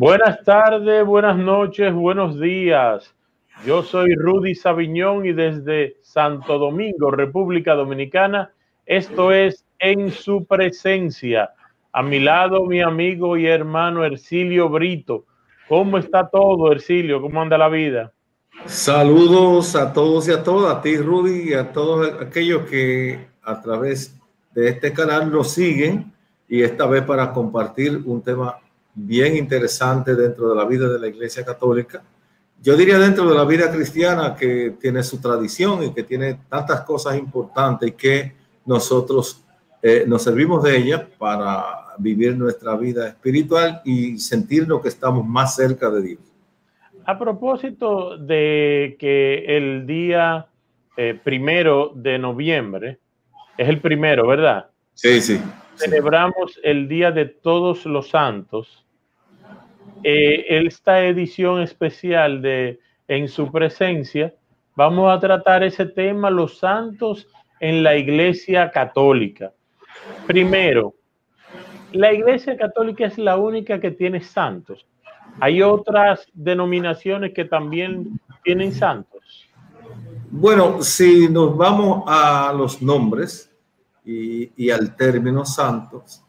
Buenas tardes, buenas noches, buenos días. Yo soy Rudy Sabiñón y desde Santo Domingo, República Dominicana, esto es En su presencia. A mi lado, mi amigo y hermano Ercilio Brito. ¿Cómo está todo, Ercilio? ¿Cómo anda la vida? Saludos a todos y a todas, a ti, Rudy, y a todos aquellos que a través de este canal nos siguen y esta vez para compartir un tema bien interesante dentro de la vida de la Iglesia Católica. Yo diría dentro de la vida cristiana que tiene su tradición y que tiene tantas cosas importantes y que nosotros eh, nos servimos de ella para vivir nuestra vida espiritual y sentirnos que estamos más cerca de Dios. A propósito de que el día eh, primero de noviembre es el primero, ¿verdad? Sí, sí. Celebramos el Día de Todos los Santos. Eh, esta edición especial de En su presencia, vamos a tratar ese tema, los santos en la Iglesia Católica. Primero, la Iglesia Católica es la única que tiene santos. Hay otras denominaciones que también tienen santos. Bueno, si nos vamos a los nombres y, al término santos,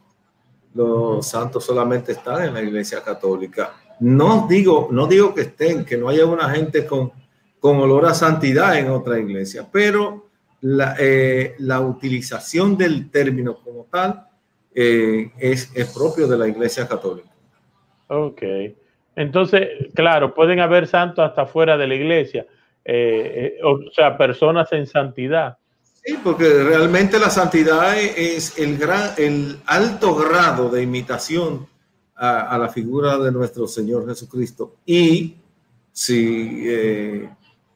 los santos solamente están en la Iglesia Católica. No digo, no digo que estén, que no haya una gente con, con olor a santidad en otra iglesia, pero la, eh, utilización del término como tal eh, es, es propio de la Iglesia Católica. Ok. Entonces, claro, pueden haber santos hasta fuera de la iglesia, eh, eh, o sea, personas en santidad. Sí, porque realmente la santidad es el, gran, el alto grado de imitación a, la figura de nuestro Señor Jesucristo. Y si, eh,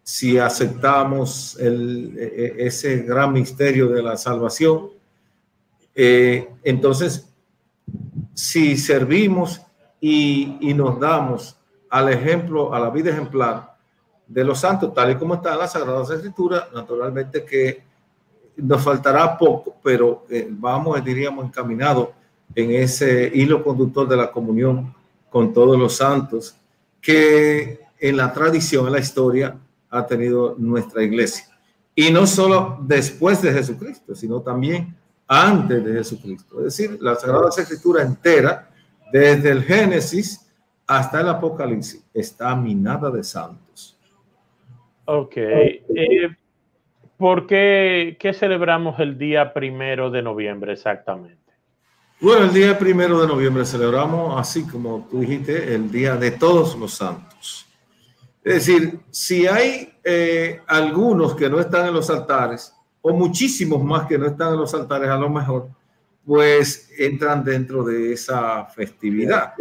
si aceptamos el, e, e, ese gran misterio de la salvación, entonces, si servimos y, nos damos al ejemplo, a la vida ejemplar de los santos, tal y como está en las Sagradas Escrituras, naturalmente que nos faltará poco, pero eh, vamos, diríamos, encaminados en ese hilo conductor de la comunión con todos los santos que en la tradición, en la historia, ha tenido nuestra iglesia. Y no solo después de Jesucristo, sino también antes de Jesucristo. Es decir, la Sagrada Escritura entera desde el Génesis hasta el Apocalipsis está minada de santos. Ok. Eh, ¿Por qué, celebramos el día primero de noviembre exactamente? Bueno, el día primero de noviembre celebramos, así como tú dijiste, el día de todos los santos. Es decir, si hay eh, algunos que no están en los altares, o muchísimos más que no están en los altares, a lo mejor, pues entran dentro de esa festividad.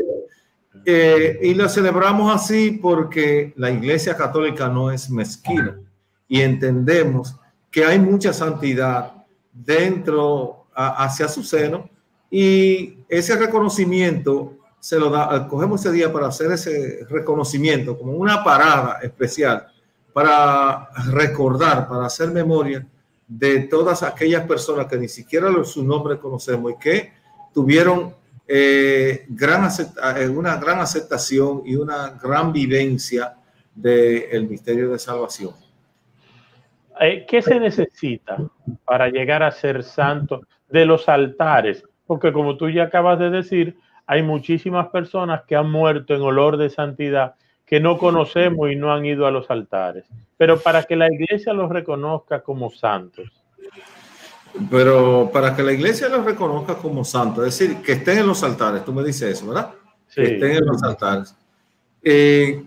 Eh, y lo celebramos así porque la Iglesia Católica no es mezquina y entendemos que hay mucha santidad dentro, hacia su seno, y ese reconocimiento se lo da, cogemos ese día para hacer ese reconocimiento como una parada especial para recordar, para hacer memoria de todas aquellas personas que ni siquiera su nombre conocemos y que tuvieron eh, gran eh, una gran aceptación y una gran vivencia del misterio de salvación. Eh, ¿Qué se necesita para llegar a ser santo de los altares? Porque como tú ya acabas de decir, hay muchísimas personas que han muerto en olor de santidad que no conocemos y no han ido a los altares, pero para que la iglesia los reconozca como santos. Pero para que la iglesia los reconozca como santos, es decir, que estén en los altares, tú me dices eso, ¿verdad? Sí. Que estén en los altares. Eh,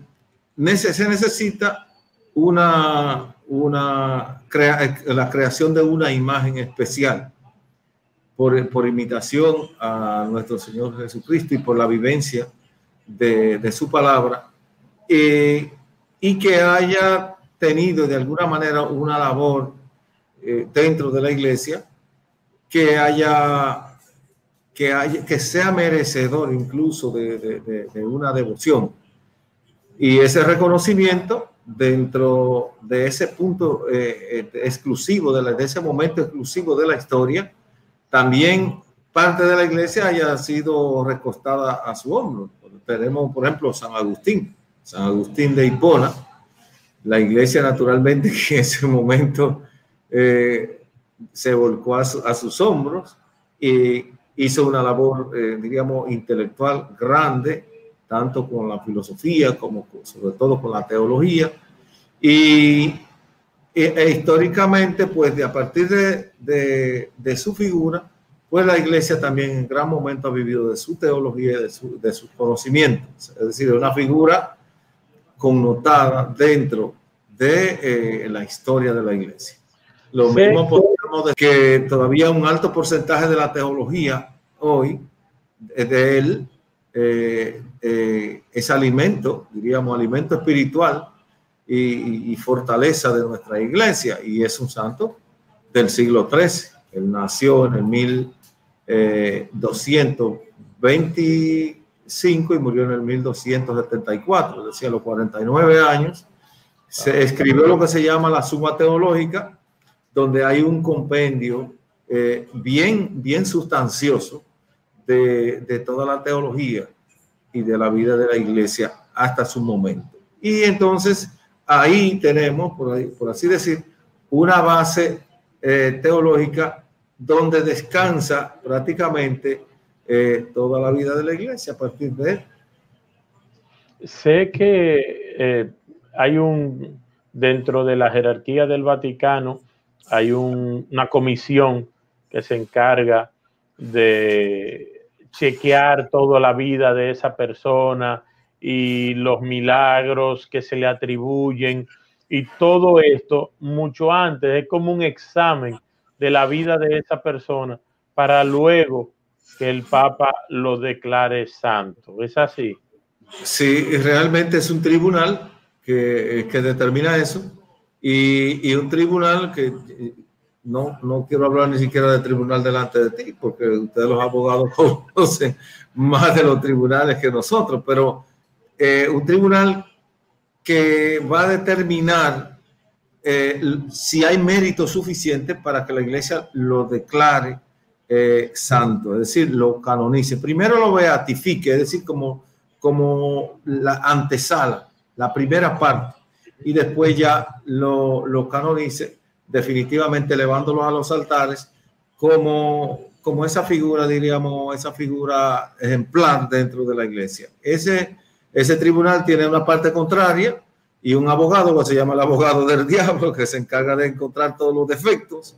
se necesita una, una la creación de una imagen especial por, por imitación a nuestro Señor Jesucristo y por la vivencia de, de su palabra eh, y que haya tenido de alguna manera una labor eh, dentro de la iglesia, que haya, que haya, que sea merecedor incluso de, una devoción. Y ese reconocimiento dentro de ese punto eh, exclusivo, de, de ese momento exclusivo de la historia, también parte de la iglesia haya sido recostada a su hombro. Tenemos, por ejemplo, San Agustín, San Agustín de Hipona, la iglesia naturalmente que en ese momento eh, se volcó a, sus hombros y hizo una labor, eh, diríamos, intelectual grande, tanto con la filosofía como sobre todo con la teología. Y e, e históricamente, pues de a partir de, de, su figura, pues la iglesia también en gran momento ha vivido de su teología y de, su, de sus conocimientos, es decir, de una figura connotada dentro de eh, la historia de la iglesia. Lo mismo podemos decir que todavía un alto porcentaje de la teología hoy de él eh, eh, es alimento, diríamos alimento espiritual y, fortaleza de nuestra iglesia y es un santo del siglo XIII. Él nació en el 1225 y murió en el 1274, es decir, a los 49 años se escribió lo que se llama la Suma Teológica, donde hay un compendio eh, bien, bien sustancioso de, toda la teología y de la vida de la iglesia hasta su momento. Y entonces ahí tenemos, por, así decir, una base eh, teológica donde descansa prácticamente eh, toda la vida de la iglesia a partir de él. Sé que hay un, dentro de la jerarquía del Vaticano, hay una comisión que se encarga de chequear toda la vida de esa persona y los milagros que se le atribuyen y todo esto mucho antes, es como un examen de la vida de esa persona para luego que el Papa lo declare santo. ¿Es así? Sí, realmente es un tribunal que, que determina eso y, y, un tribunal que no, no quiero hablar ni siquiera de tribunal delante de ti, porque ustedes los abogados conocen más de los tribunales que nosotros, pero eh, un tribunal que va a determinar eh, si hay mérito suficiente para que la iglesia lo declare eh, santo, es decir, lo canonice. Primero lo beatifique, es decir, como, como la antesala la primera parte, y después ya lo, lo canonice, definitivamente elevándolo a los altares como, como esa figura, diríamos, esa figura ejemplar dentro de la iglesia. Ese, ese tribunal tiene una parte contraria y un abogado, que se llama el abogado del diablo, que se encarga de encontrar todos los defectos,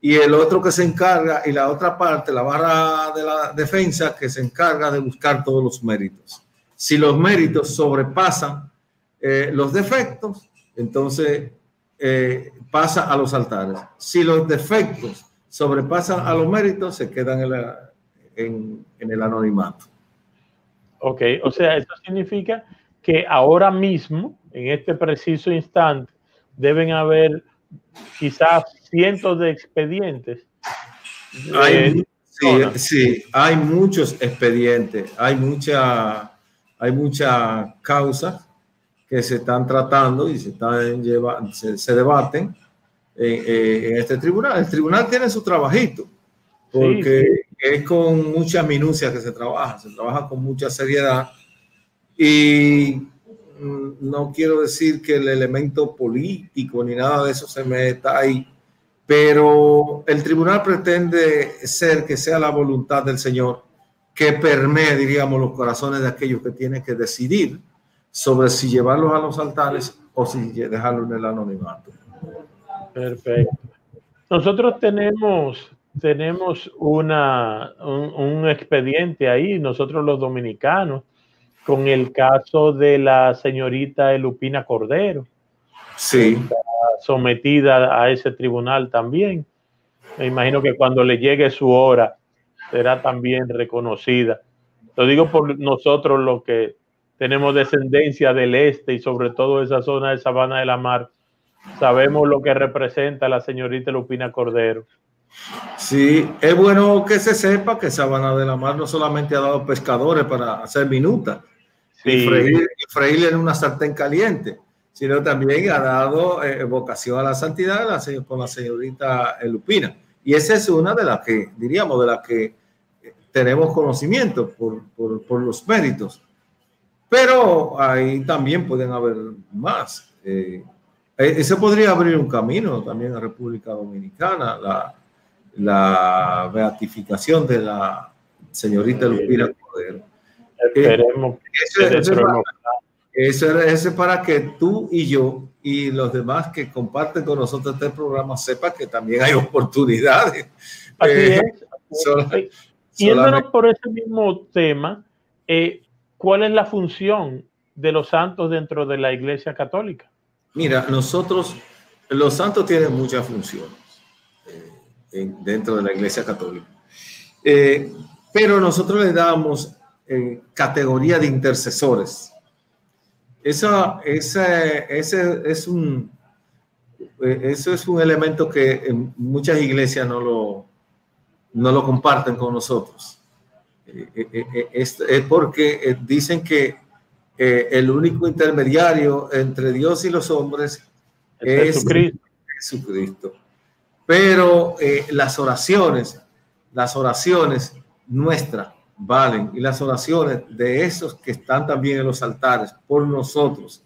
y el otro que se encarga, y la otra parte, la barra de la defensa, que se encarga de buscar todos los méritos. Si los méritos sobrepasan eh, los defectos, entonces eh, pasa a los altares. Si los defectos sobrepasan a los méritos, se quedan en, el anonimato. Ok, o sea, eso significa que ahora mismo, en este preciso instante, deben haber quizás cientos de expedientes. Hay, sí, hay muchos expedientes, hay mucha, hay mucha causa que se están tratando y se, están llevando, se, debaten en, este tribunal. El tribunal tiene su trabajito, porque es con mucha minucia que se trabaja, se trabaja con mucha seriedad y mm, no quiero decir que el elemento político ni nada de eso se meta ahí, pero el tribunal pretende ser que sea la voluntad del Señor que permee, diríamos, los corazones de aquellos que tienen que decidir sobre si llevarlos a los altares o si dejarlos en el anonimato. Perfecto. Nosotros tenemos, tenemos una, un, expediente ahí, nosotros los dominicanos, con el caso de la señorita Elupina Cordero. Sí. Sometida a ese tribunal también. Me imagino que cuando le llegue su hora será también reconocida. Lo digo por nosotros lo que tenemos descendencia del este y sobre todo esa zona de Sabana de la Mar. Sabemos lo que representa la señorita Lupina Cordero. Sí, es bueno que se sepa que Sabana de la Mar no solamente ha dado pescadores para hacer minutas y, freír, en una sartén caliente, sino también ha dado eh, vocación a la santidad con la señorita Lupina. Y esa es una de las que, diríamos, de las que tenemos conocimiento por, por, por, los méritos. Pero ahí también pueden haber más. Eh, ese podría abrir un camino también a República Dominicana, la, la beatificación de la señorita Lupira Cordero. Esperemos. Eh, eso, es para que tú y yo y los demás que comparten con nosotros este programa sepan que también hay oportunidades. Así eh, es. Yéndonos por ese mismo tema, eh, ¿cuál es la función de los santos dentro de la Iglesia Católica? Mira, nosotros, los santos tienen muchas funciones eh, dentro de la Iglesia Católica, eh, pero nosotros le damos categoría de intercesores. Eso, ese, ese es un, eso es un elemento que muchas iglesias no lo, no lo comparten con nosotros. Eh, eh, eh, es, porque dicen que el único intermediario entre Dios y los hombres es Jesucristo. Jesucristo. Pero las oraciones, las oraciones nuestras valen y las oraciones de esos que están también en los altares por nosotros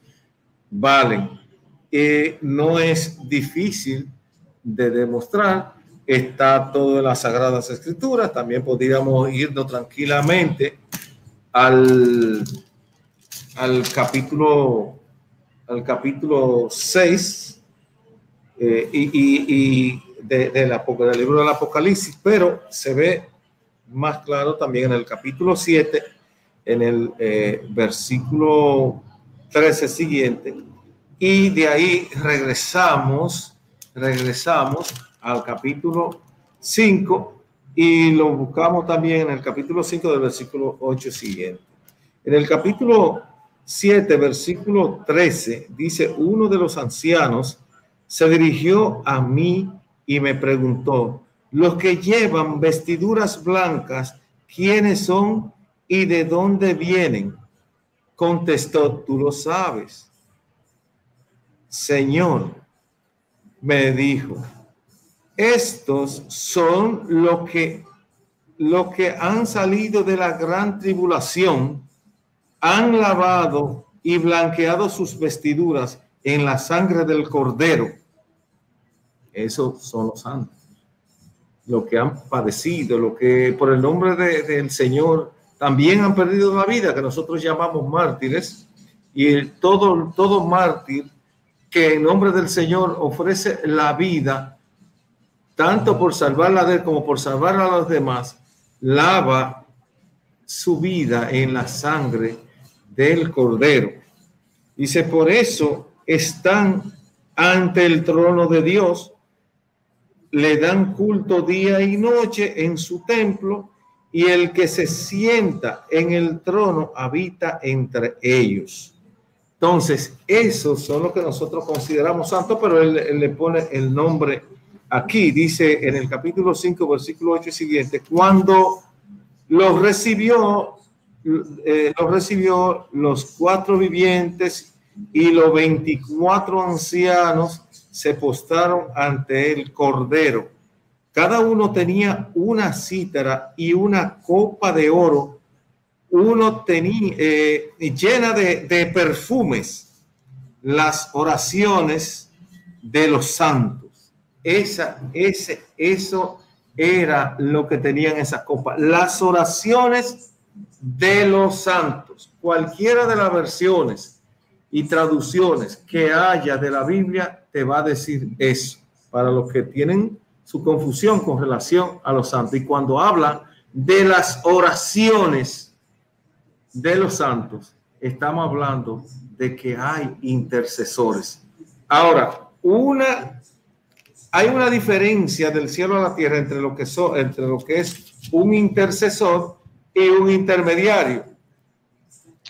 valen. no es difícil de demostrar está todo en las Sagradas Escrituras. También podríamos irnos tranquilamente al, al capítulo al capítulo 6 eh, y, y, de, del libro del Apocalipsis, pero se ve más claro también en el capítulo 7, en el eh, versículo 13 siguiente, y de ahí regresamos, regresamos al capítulo 5 y lo buscamos también en el capítulo 5 del versículo 8 siguiente. En el capítulo 7, versículo 13, dice, uno de los ancianos se dirigió a mí y me preguntó, los que llevan vestiduras blancas, ¿quiénes son y de dónde vienen? Contestó, tú lo sabes. Señor, me dijo, estos son los que, lo que han salido de la gran tribulación, han lavado y blanqueado sus vestiduras en la sangre del cordero. Esos son los santos. Lo que han padecido, lo que por el nombre del Señor también han perdido la vida, que nosotros llamamos mártires. Y todo, todo mártir que en nombre del Señor ofrece la vida tanto por salvarla de él como por salvar a los demás, lava su vida en la sangre del Cordero. Dice, por eso están ante el trono de Dios, le dan culto día y noche en su templo, y el que se sienta en el trono habita entre ellos. Entonces, esos son los que nosotros consideramos santos, pero él, él le pone el nombre aquí dice en el capítulo 5, versículo 8 y siguiente, cuando los recibió, eh, los recibió los cuatro vivientes y los 24 ancianos se postraron ante el cordero. Cada uno tenía una cítara y una copa de oro, uno tenía eh, llena de, de perfumes, las oraciones de los santos esa, ese, eso era lo que tenían esas copas. Las oraciones de los santos, cualquiera de las versiones y traducciones que haya de la Biblia, te va a decir eso, para los que tienen su confusión con relación a los santos. Y cuando habla de las oraciones de los santos, estamos hablando de que hay intercesores. Ahora, una hay una diferencia del cielo a la tierra entre lo que, entre lo que es un intercesor y un intermediario.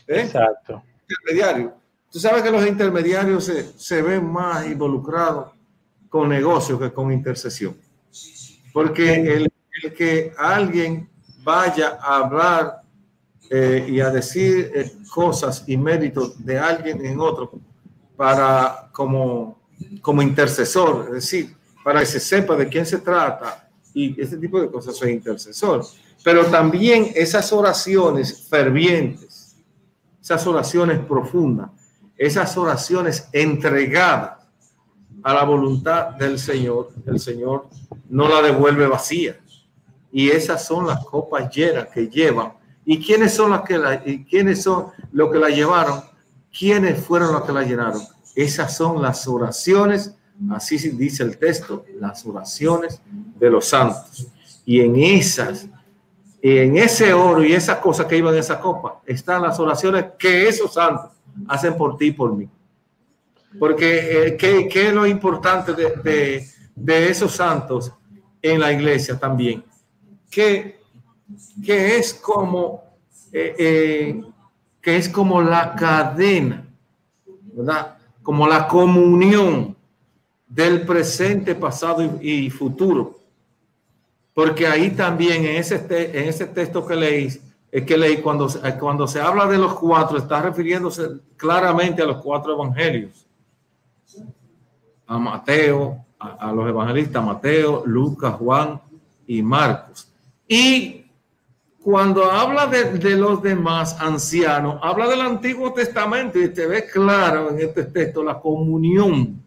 ¿Eh? Exacto. Intermediario. Tú sabes que los intermediarios se, ven más involucrados con negocios que con intercesión. Porque el, que alguien vaya a hablar eh, y a decir eh, cosas y méritos de alguien en otro para como, como intercesor, es decir, para que se sepa de quién se trata y ese tipo de cosas es intercesor. pero también esas oraciones fervientes, esas oraciones profundas, esas oraciones entregadas a la voluntad del Señor, el Señor no la devuelve vacía. Y esas son las copas llenas que llevan. ¿Y quiénes son las que la, y quiénes son los que la llevaron? ¿Quiénes fueron los que la llenaron? Esas son las oraciones, así dice el texto, las oraciones de los santos. Y en esas, en ese oro y esas cosas que iban en esa copa, están las oraciones que esos santos hacen por ti y por mí. Porque eh, ¿qué, es lo importante de, de, esos santos en la iglesia también? Que, que es como eh, eh, que es como la cadena, ¿verdad? Como la comunión del presente, pasado y, futuro. Porque ahí también en ese, en ese texto que leí, que leí cuando, cuando se habla de los cuatro, está refiriéndose claramente a los cuatro evangelios. A Mateo, a, a los evangelistas Mateo, Lucas, Juan y Marcos. Y cuando habla de, los demás ancianos, habla del Antiguo Testamento y te ve claro en este texto la comunión.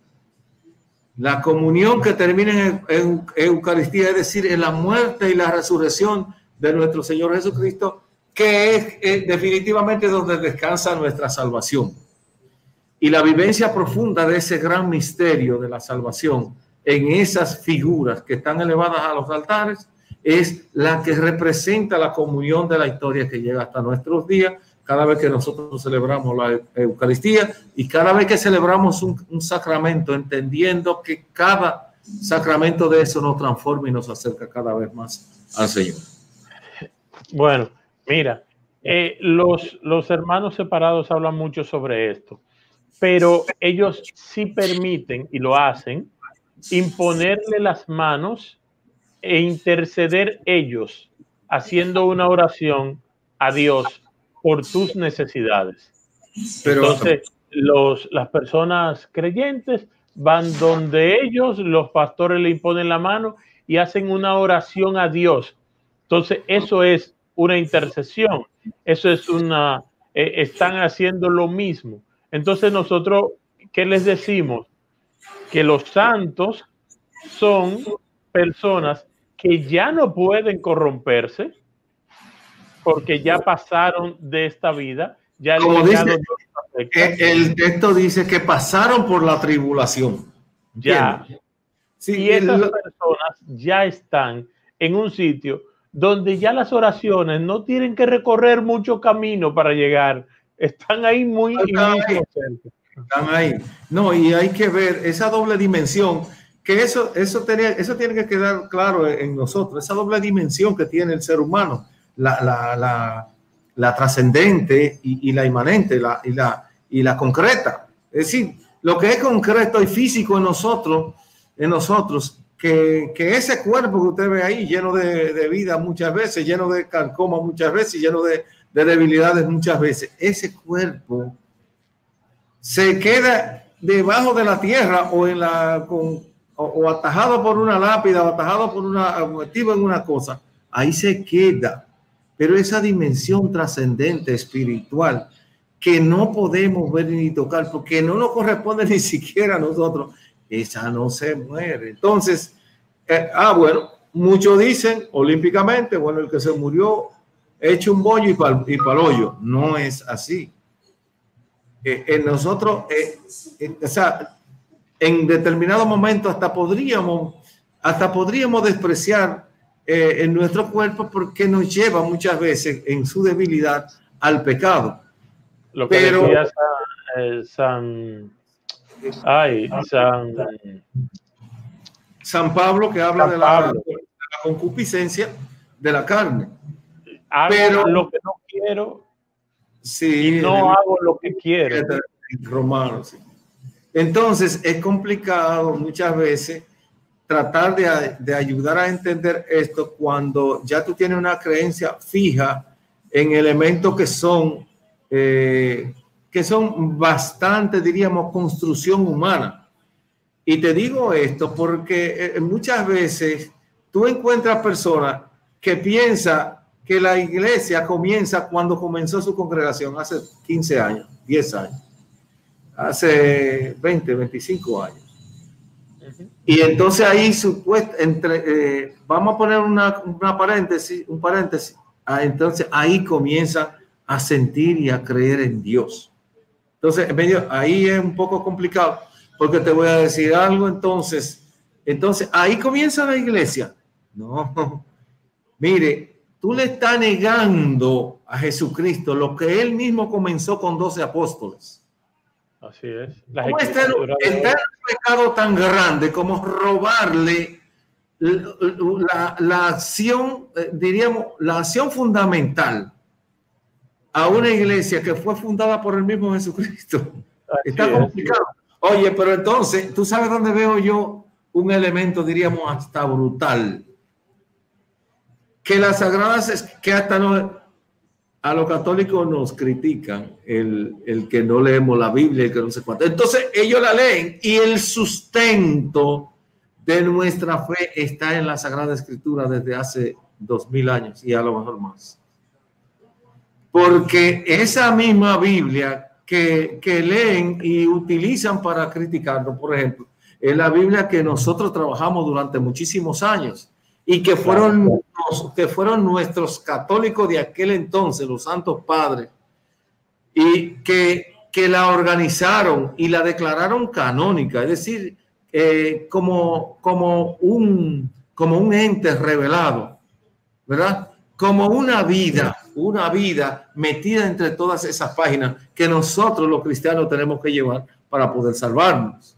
La comunión que termina en, Eucaristía, es decir, en la muerte y la resurrección de nuestro Señor Jesucristo, que es, definitivamente donde descansa nuestra salvación. Y la vivencia profunda de ese gran misterio de la salvación en esas figuras que están elevadas a los altares es la que representa la comunión de la historia que llega hasta nuestros días, cada vez que nosotros celebramos la Eucaristía y cada vez que celebramos un, sacramento, entendiendo que cada sacramento de eso nos transforma y nos acerca cada vez más al Señor. Bueno, mira, eh, los, los hermanos separados hablan mucho sobre esto, pero ellos sí permiten y lo hacen imponerle las manos e interceder ellos haciendo una oración a Dios por tus necesidades. Pero, Entonces, los, las personas creyentes van donde ellos, los pastores le imponen la mano y hacen una oración a Dios. Entonces, eso es una intercesión, eso es una, eh, están haciendo lo mismo. Entonces, nosotros, ¿qué les decimos? Que los santos son personas que ya no pueden corromperse porque ya pasaron de esta vida. Ya Como dice, eh, el texto dice que pasaron por la tribulación. Ya. Sí, y esas personas ya están en un sitio donde ya las oraciones no tienen que recorrer mucho camino para llegar. Están ahí muy, están ahí. Están ahí. No, y hay que ver esa doble dimensión que eso, eso, tenía, eso tiene que quedar claro en nosotros, esa doble dimensión que tiene el ser humano, la, la, la, la trascendente y, la inmanente la, y, la, y la concreta. Es decir, lo que es concreto y físico en nosotros, en nosotros, que, que ese cuerpo que usted ve ahí, lleno de, de, vida muchas veces, lleno de carcoma muchas veces, lleno de, de debilidades muchas veces, ese cuerpo se queda debajo de la tierra o en la con, o, atajado por una lápida o atajado por una objetivo en una cosa, ahí se queda. Pero esa dimensión trascendente espiritual que no podemos ver ni tocar porque no nos corresponde ni siquiera a nosotros, esa no se muere. Entonces, eh, ah, bueno, muchos dicen olímpicamente, bueno, el que se murió hecho un bollo y para y hoyo. No es así. Eh, en nosotros, eh, o sea, en determinado momento hasta podríamos, hasta podríamos despreciar eh, en nuestro cuerpo porque nos lleva muchas veces en su debilidad al pecado. Lo que Pero, decía San, eh, ay, San, San Pablo que habla de la, concupiscencia de la carne. Pero lo que no quiero sí, y no hago lo que quiero. Romano, sí. Entonces es complicado muchas veces tratar de, ayudar a entender esto cuando ya tú tienes una creencia fija en elementos que son, eh, que son bastante, diríamos, construcción humana. Y te digo esto porque eh, muchas veces tú encuentras personas que piensan que la iglesia comienza cuando comenzó su congregación, hace 15 años, 10 años, hace 20, 25 años. Y entonces ahí supuesto, entre, eh, vamos a poner una, una, paréntesis, un paréntesis, ah, entonces ahí comienza a sentir y a creer en Dios. Entonces, medio, ahí es un poco complicado, porque te voy a decir algo, entonces, entonces ahí comienza la iglesia. No, mire, tú le estás negando a Jesucristo lo que él mismo comenzó con 12 apóstoles. Así es. ¿Cómo está, un pecado tan grande como robarle la, la, acción, eh, diríamos, la acción fundamental a una iglesia que fue fundada por el mismo Jesucristo? está complicado. Oye, pero entonces, ¿tú sabes dónde veo yo un elemento, diríamos, hasta brutal? Que las sagradas, que hasta no, a los católicos nos critican el, el, que no leemos la Biblia, el que no sé cuánto. Entonces ellos la leen y el sustento de nuestra fe está en la Sagrada Escritura desde hace dos mil años y a lo mejor más. Porque esa misma Biblia que, que leen y utilizan para criticarnos, por ejemplo, es la Biblia que nosotros trabajamos durante muchísimos años y que fueron, que fueron nuestros católicos de aquel entonces, los santos padres, y que, que la organizaron y la declararon canónica, es decir, eh, como, como, un, como un ente revelado, ¿verdad? Como una vida, una vida metida entre todas esas páginas que nosotros los cristianos tenemos que llevar para poder salvarnos.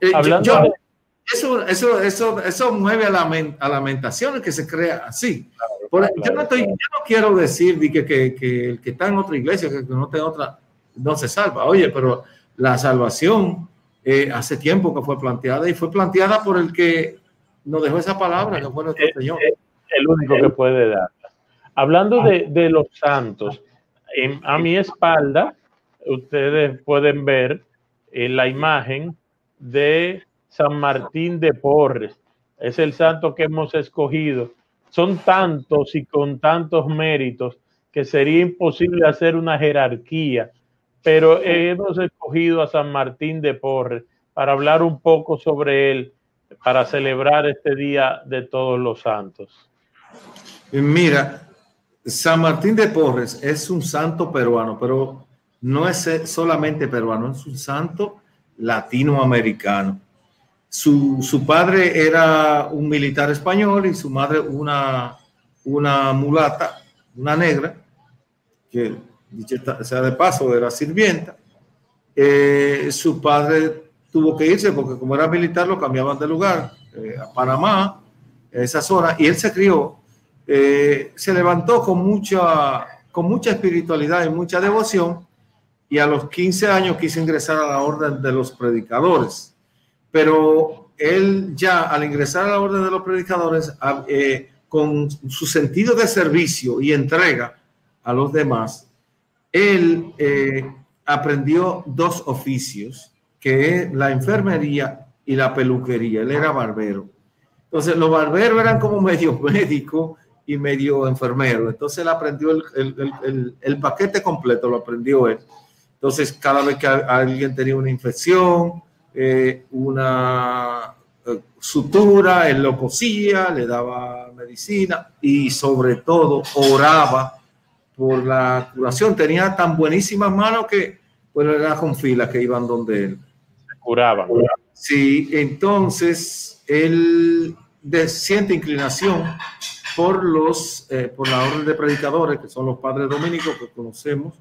Eh, Hablando eso, eso, eso, eso mueve a la, a lamentación que se crea así. yo, no estoy, yo no quiero decir que, que, que, el que está en otra iglesia, que no está en otra, no se salva. Oye, pero la salvación eh, hace tiempo que fue planteada y fue planteada por el que nos dejó esa palabra, que fue nuestro Señor. El único que puede dar. Hablando de, de los santos, a mi espalda, ustedes pueden ver en la imagen de San Martín de Porres. Es el santo que hemos escogido. Son tantos y con tantos méritos que sería imposible hacer una jerarquía, pero hemos escogido a San Martín de Porres para hablar un poco sobre él, para celebrar este Día de Todos los Santos. Mira, San Martín de Porres es un santo peruano, pero no es solamente peruano, es un santo latinoamericano. Su, padre era un militar español y su madre una, una mulata, una negra, que sea de paso era sirvienta. Eh, su padre tuvo que irse porque como era militar lo cambiaban de lugar eh, a Panamá, esa zona, y él se crió, eh, se levantó con mucha, con mucha espiritualidad y mucha devoción, y a los 15 años quiso ingresar a la orden de los predicadores pero él ya al ingresar a la orden de los predicadores, eh, con su sentido de servicio y entrega a los demás, él eh, aprendió dos oficios, que es la enfermería y la peluquería. Él era barbero. Entonces, los barberos eran como medio médico y medio enfermero. Entonces, él aprendió el, el, paquete completo, lo aprendió él. Entonces, cada vez que alguien tenía una infección, eh, una eh, sutura, él lo cosía, le daba medicina y sobre todo oraba por la curación. Tenía tan buenísimas manos que, bueno, era con filas que iban donde él. Curaba. Sí, entonces él siente inclinación por los, eh, por la orden de predicadores, que son los padres dominicos que conocemos,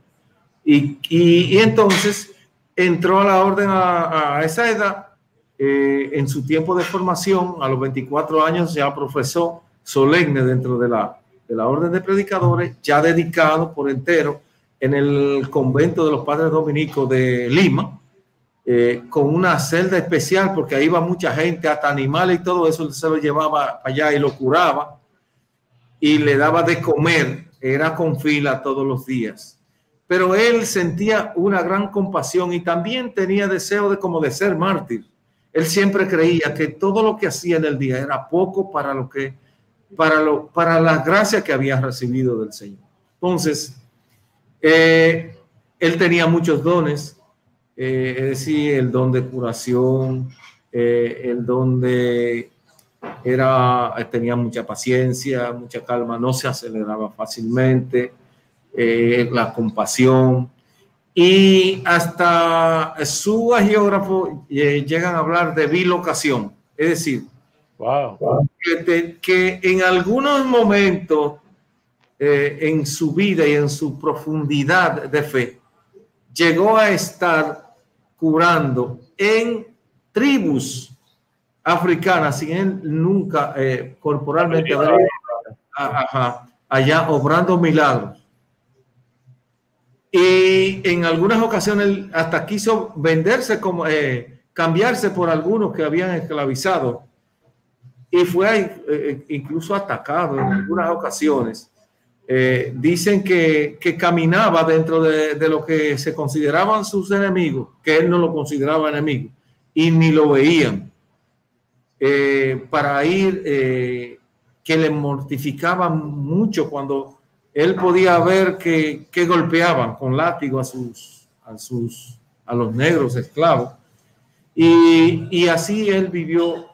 y, y entonces entró a la orden a, esa edad, eh, en su tiempo de formación, a los 24 años ya profesor solemne dentro de la, de la orden de predicadores, ya dedicado por entero en el convento de los padres dominicos de Lima, eh, con una celda especial, porque ahí iba mucha gente, hasta animales y todo eso, se lo llevaba allá y lo curaba y le daba de comer, era con fila todos los días pero él sentía una gran compasión y también tenía deseo de como de ser mártir. Él siempre creía que todo lo que hacía en el día era poco para lo que para, lo, para la gracia que había recibido del Señor. Entonces, eh, él tenía muchos dones, eh, es decir, el don de curación, eh, el don de era, tenía mucha paciencia, mucha calma, no se aceleraba fácilmente, la compasión, y hasta su geógrafo llegan a hablar de bilocación, es decir, que, en algunos momentos eh, en su vida y en su profundidad de fe, llegó a estar curando en tribus africanas sin él nunca eh, corporalmente allá obrando milagros. Y en algunas ocasiones hasta quiso venderse como eh, cambiarse por algunos que habían esclavizado y fue eh, eh, incluso atacado en algunas ocasiones. Eh, dicen que, que, caminaba dentro de, de, lo que se consideraban sus enemigos, que él no lo consideraba enemigo, y ni lo veían, para ir, que le mortificaban mucho cuando él podía ver que, que golpeaban con látigo a sus, a sus, a los negros esclavos. Y, y así él vivió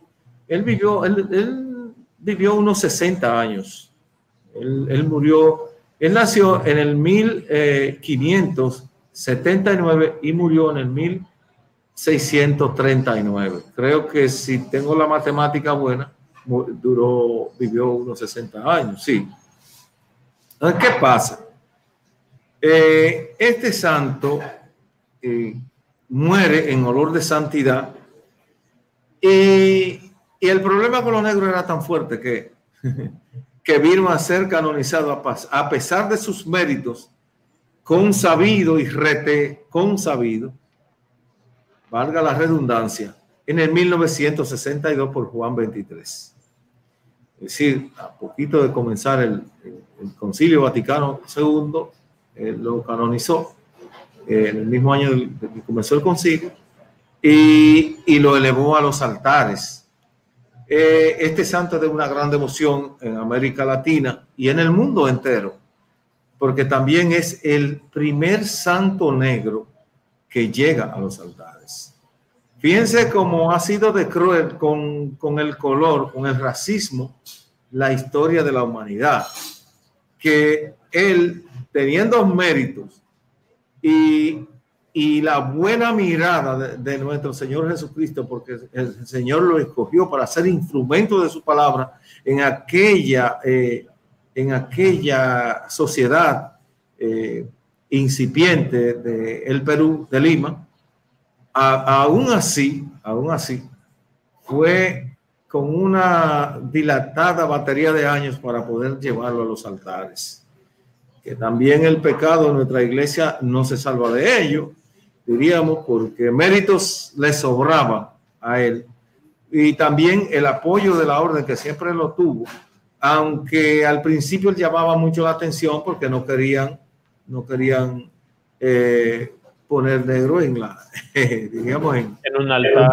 él vivió, él, vivió unos 60 años. Él, murió, él nació en el 1579 eh, y murió en el 1639. Creo que si tengo la matemática buena, duró, vivió unos 60 años, sí. ¿Qué pasa? Eh, este santo eh, muere en olor de santidad y el problema con los negros era tan fuerte que, que vino a ser canonizado a, pesar de sus méritos, consabido y rete consabido, valga la redundancia, en el 1962 por Juan 23. Es decir, a poquito de comenzar el, Concilio Vaticano II, lo canonizó eh, en el mismo año que comenzó el concilio y, y lo elevó a los altares eh, este santo es de una gran devoción en América Latina y en el mundo entero, porque también es el primer santo negro que llega a los altares. Fíjense cómo ha sido de cruel con, con el color, con el racismo, la historia de la humanidad, que él, teniendo méritos y y la buena mirada de, nuestro Señor Jesucristo, porque el Señor lo escogió para ser instrumento de su palabra en aquella, eh, en aquella sociedad eh, incipiente del Perú, de Lima, aún así, aún así, fue con una dilatada batería de años para poder llevarlo a los altares. Que también el pecado de nuestra iglesia no se salva de ello diríamos, porque méritos le sobraba a él. Y también el apoyo de la orden, que siempre lo tuvo, aunque al principio llamaba mucho la atención porque no querían, no querían eh, poner negro en la, digamos, en, un altar.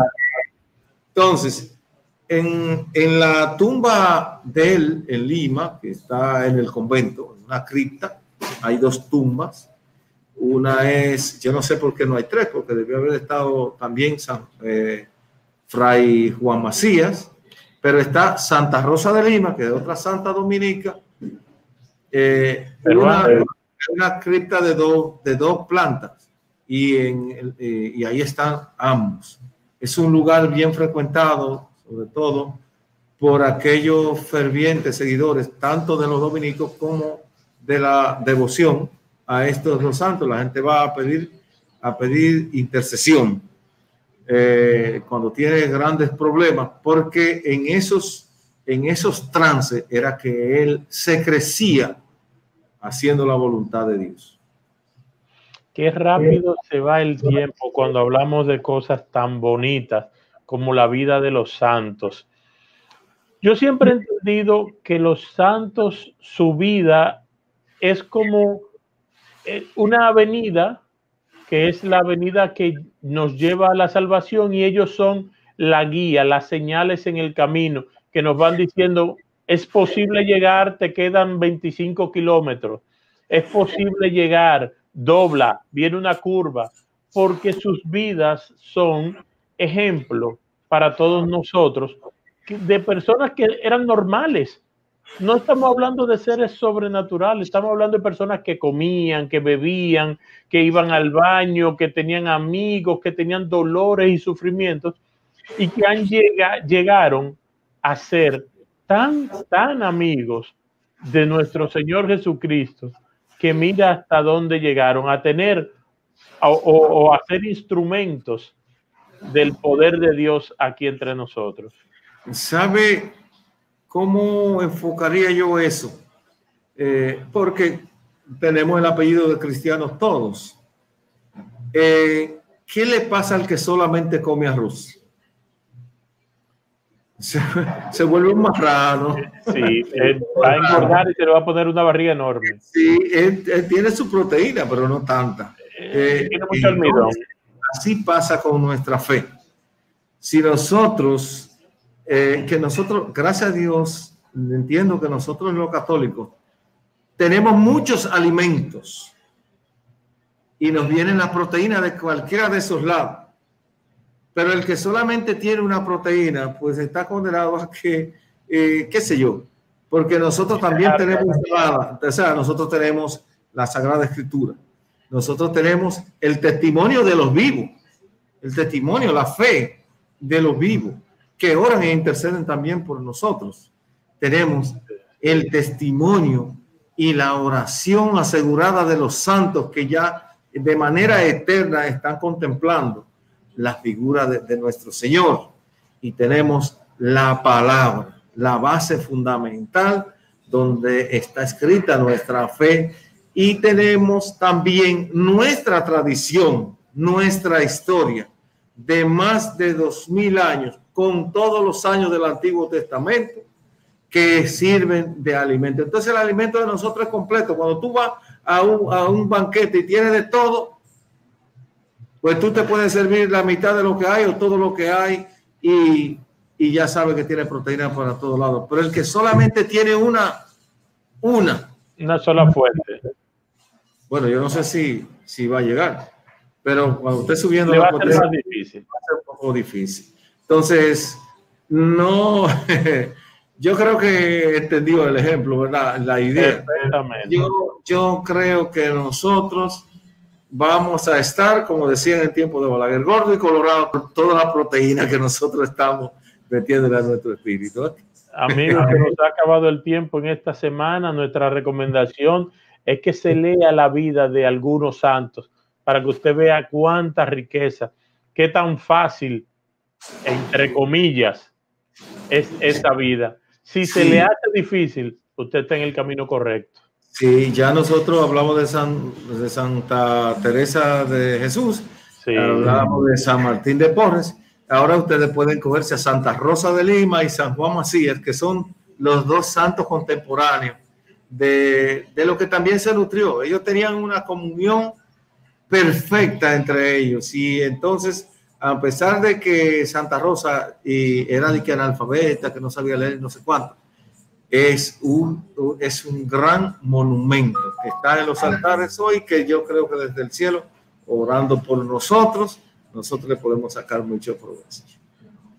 Entonces, en, en, la tumba de él en Lima, que está en el convento, en una cripta, hay dos tumbas. Una es, yo no sé por qué no hay tres, porque debió haber estado también San, eh, Fray Juan Macías, pero está Santa Rosa de Lima, que es otra santa dominica, eh, una, una, cripta de, dos de dos plantas, eh, y ahí están ambos. Es un lugar bien frecuentado, sobre todo por aquellos fervientes seguidores, tanto de los dominicos como de la devoción a estos dos santos. La gente va a pedir, a pedir intercesión eh, cuando tiene grandes problemas, porque en esos, en esos trances era que él se crecía haciendo la voluntad de Dios. Qué rápido se va el tiempo cuando hablamos de cosas tan bonitas como la vida de los santos. Yo siempre he entendido que los santos, su vida es como eh, una avenida que es la avenida que nos lleva a la salvación y ellos son la guía, las señales en el camino que nos van diciendo Es posible llegar, te quedan 25 kilómetros. Es posible llegar, dobla, viene una curva, porque sus vidas son ejemplo para todos nosotros de personas que eran normales. No estamos hablando de seres sobrenaturales, estamos hablando de personas que comían, que bebían, que iban al baño, que tenían amigos, que tenían dolores y sufrimientos y que han llega, llegaron a ser tan, tan amigos de nuestro Señor Jesucristo que mira hasta dónde llegaron a tener o, a ser instrumentos del poder de Dios aquí entre nosotros. ¿Sabe cómo enfocaría yo eso? Eh, porque tenemos el apellido de cristianos todos. Eh, ¿Qué le pasa al que solamente come arroz? Se, vuelve un marrano. Sí, va a engordar y se le va a poner una barriga enorme. Sí, él, tiene su proteína, pero no tanta. Eh, tiene mucho almidón. Así pasa con nuestra fe. Si nosotros eh, que nosotros, gracias a Dios, entiendo que nosotros los católicos tenemos muchos alimentos y nos vienen las proteínas de cualquiera de esos lados. Pero el que solamente tiene una proteína, pues está condenado a que, eh, qué sé yo, porque nosotros también tenemos, o sea, nosotros tenemos la Sagrada Escritura, nosotros tenemos el testimonio de los vivos, el testimonio, la fe de los vivos que oran e interceden también por nosotros. Tenemos el testimonio y la oración asegurada de los santos que ya de manera eterna están contemplando la figura de, nuestro Señor. Y tenemos la palabra, la base fundamental donde está escrita nuestra fe. Y tenemos también nuestra tradición, nuestra historia de más de dos mil años con todos los años del Antiguo Testamento que sirven de alimento. Entonces el alimento de nosotros es completo. Cuando tú vas a un, a un banquete y tienes de todo, pues tú te puedes servir la mitad de lo que hay o todo lo que hay y, y ya sabes que tiene proteína para todos lados. Pero el que solamente tiene una, una. Una sola fuente. Bueno, yo no sé si, si va a llegar, pero cuando esté subiendo va, a ser difícil. va a ser un poco difícil. Entonces, no, yo creo que he entendido el ejemplo, ¿verdad? La idea. Yo, yo creo que nosotros vamos a estar, como decía en el tiempo de Balaguer, gordo y colorado por toda la proteína que nosotros estamos metiendo en nuestro espíritu. Amigos, que nos ha acabado el tiempo en esta semana. Nuestra recomendación es que se lea la vida de algunos santos para que usted vea cuánta riqueza, qué tan fácil entre comillas, es esa vida. Si se le hace difícil, usted está en el camino correcto. Sí, ya nosotros hablamos de, San, de Santa Teresa de Jesús, hablamos de San Martín de Porres, ahora ustedes pueden cogerse a Santa Rosa de Lima y San Juan Macías, que son los dos santos contemporáneos de, de lo que también se nutrió. Ellos tenían una comunión perfecta entre ellos. Y entonces a pesar de que Santa Rosa y era de que analfabeta, que no sabía leer no sé cuánto, es un, es un gran monumento que está en los altares hoy, que yo creo que desde el cielo, orando por nosotros, nosotros le podemos sacar mucho provecho.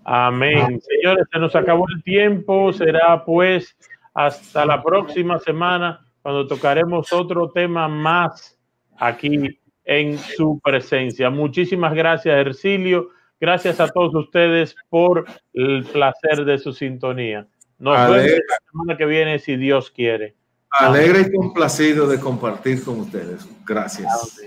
Amén. Señores, se nos acabó el tiempo, será pues hasta la próxima semana cuando tocaremos otro tema más aquí en su presencia. Muchísimas gracias, Ercilio. Gracias a todos ustedes por el placer de su sintonía. Nos vemos la semana que viene, si Dios quiere. Alegre y complacido de compartir con ustedes. Gracias.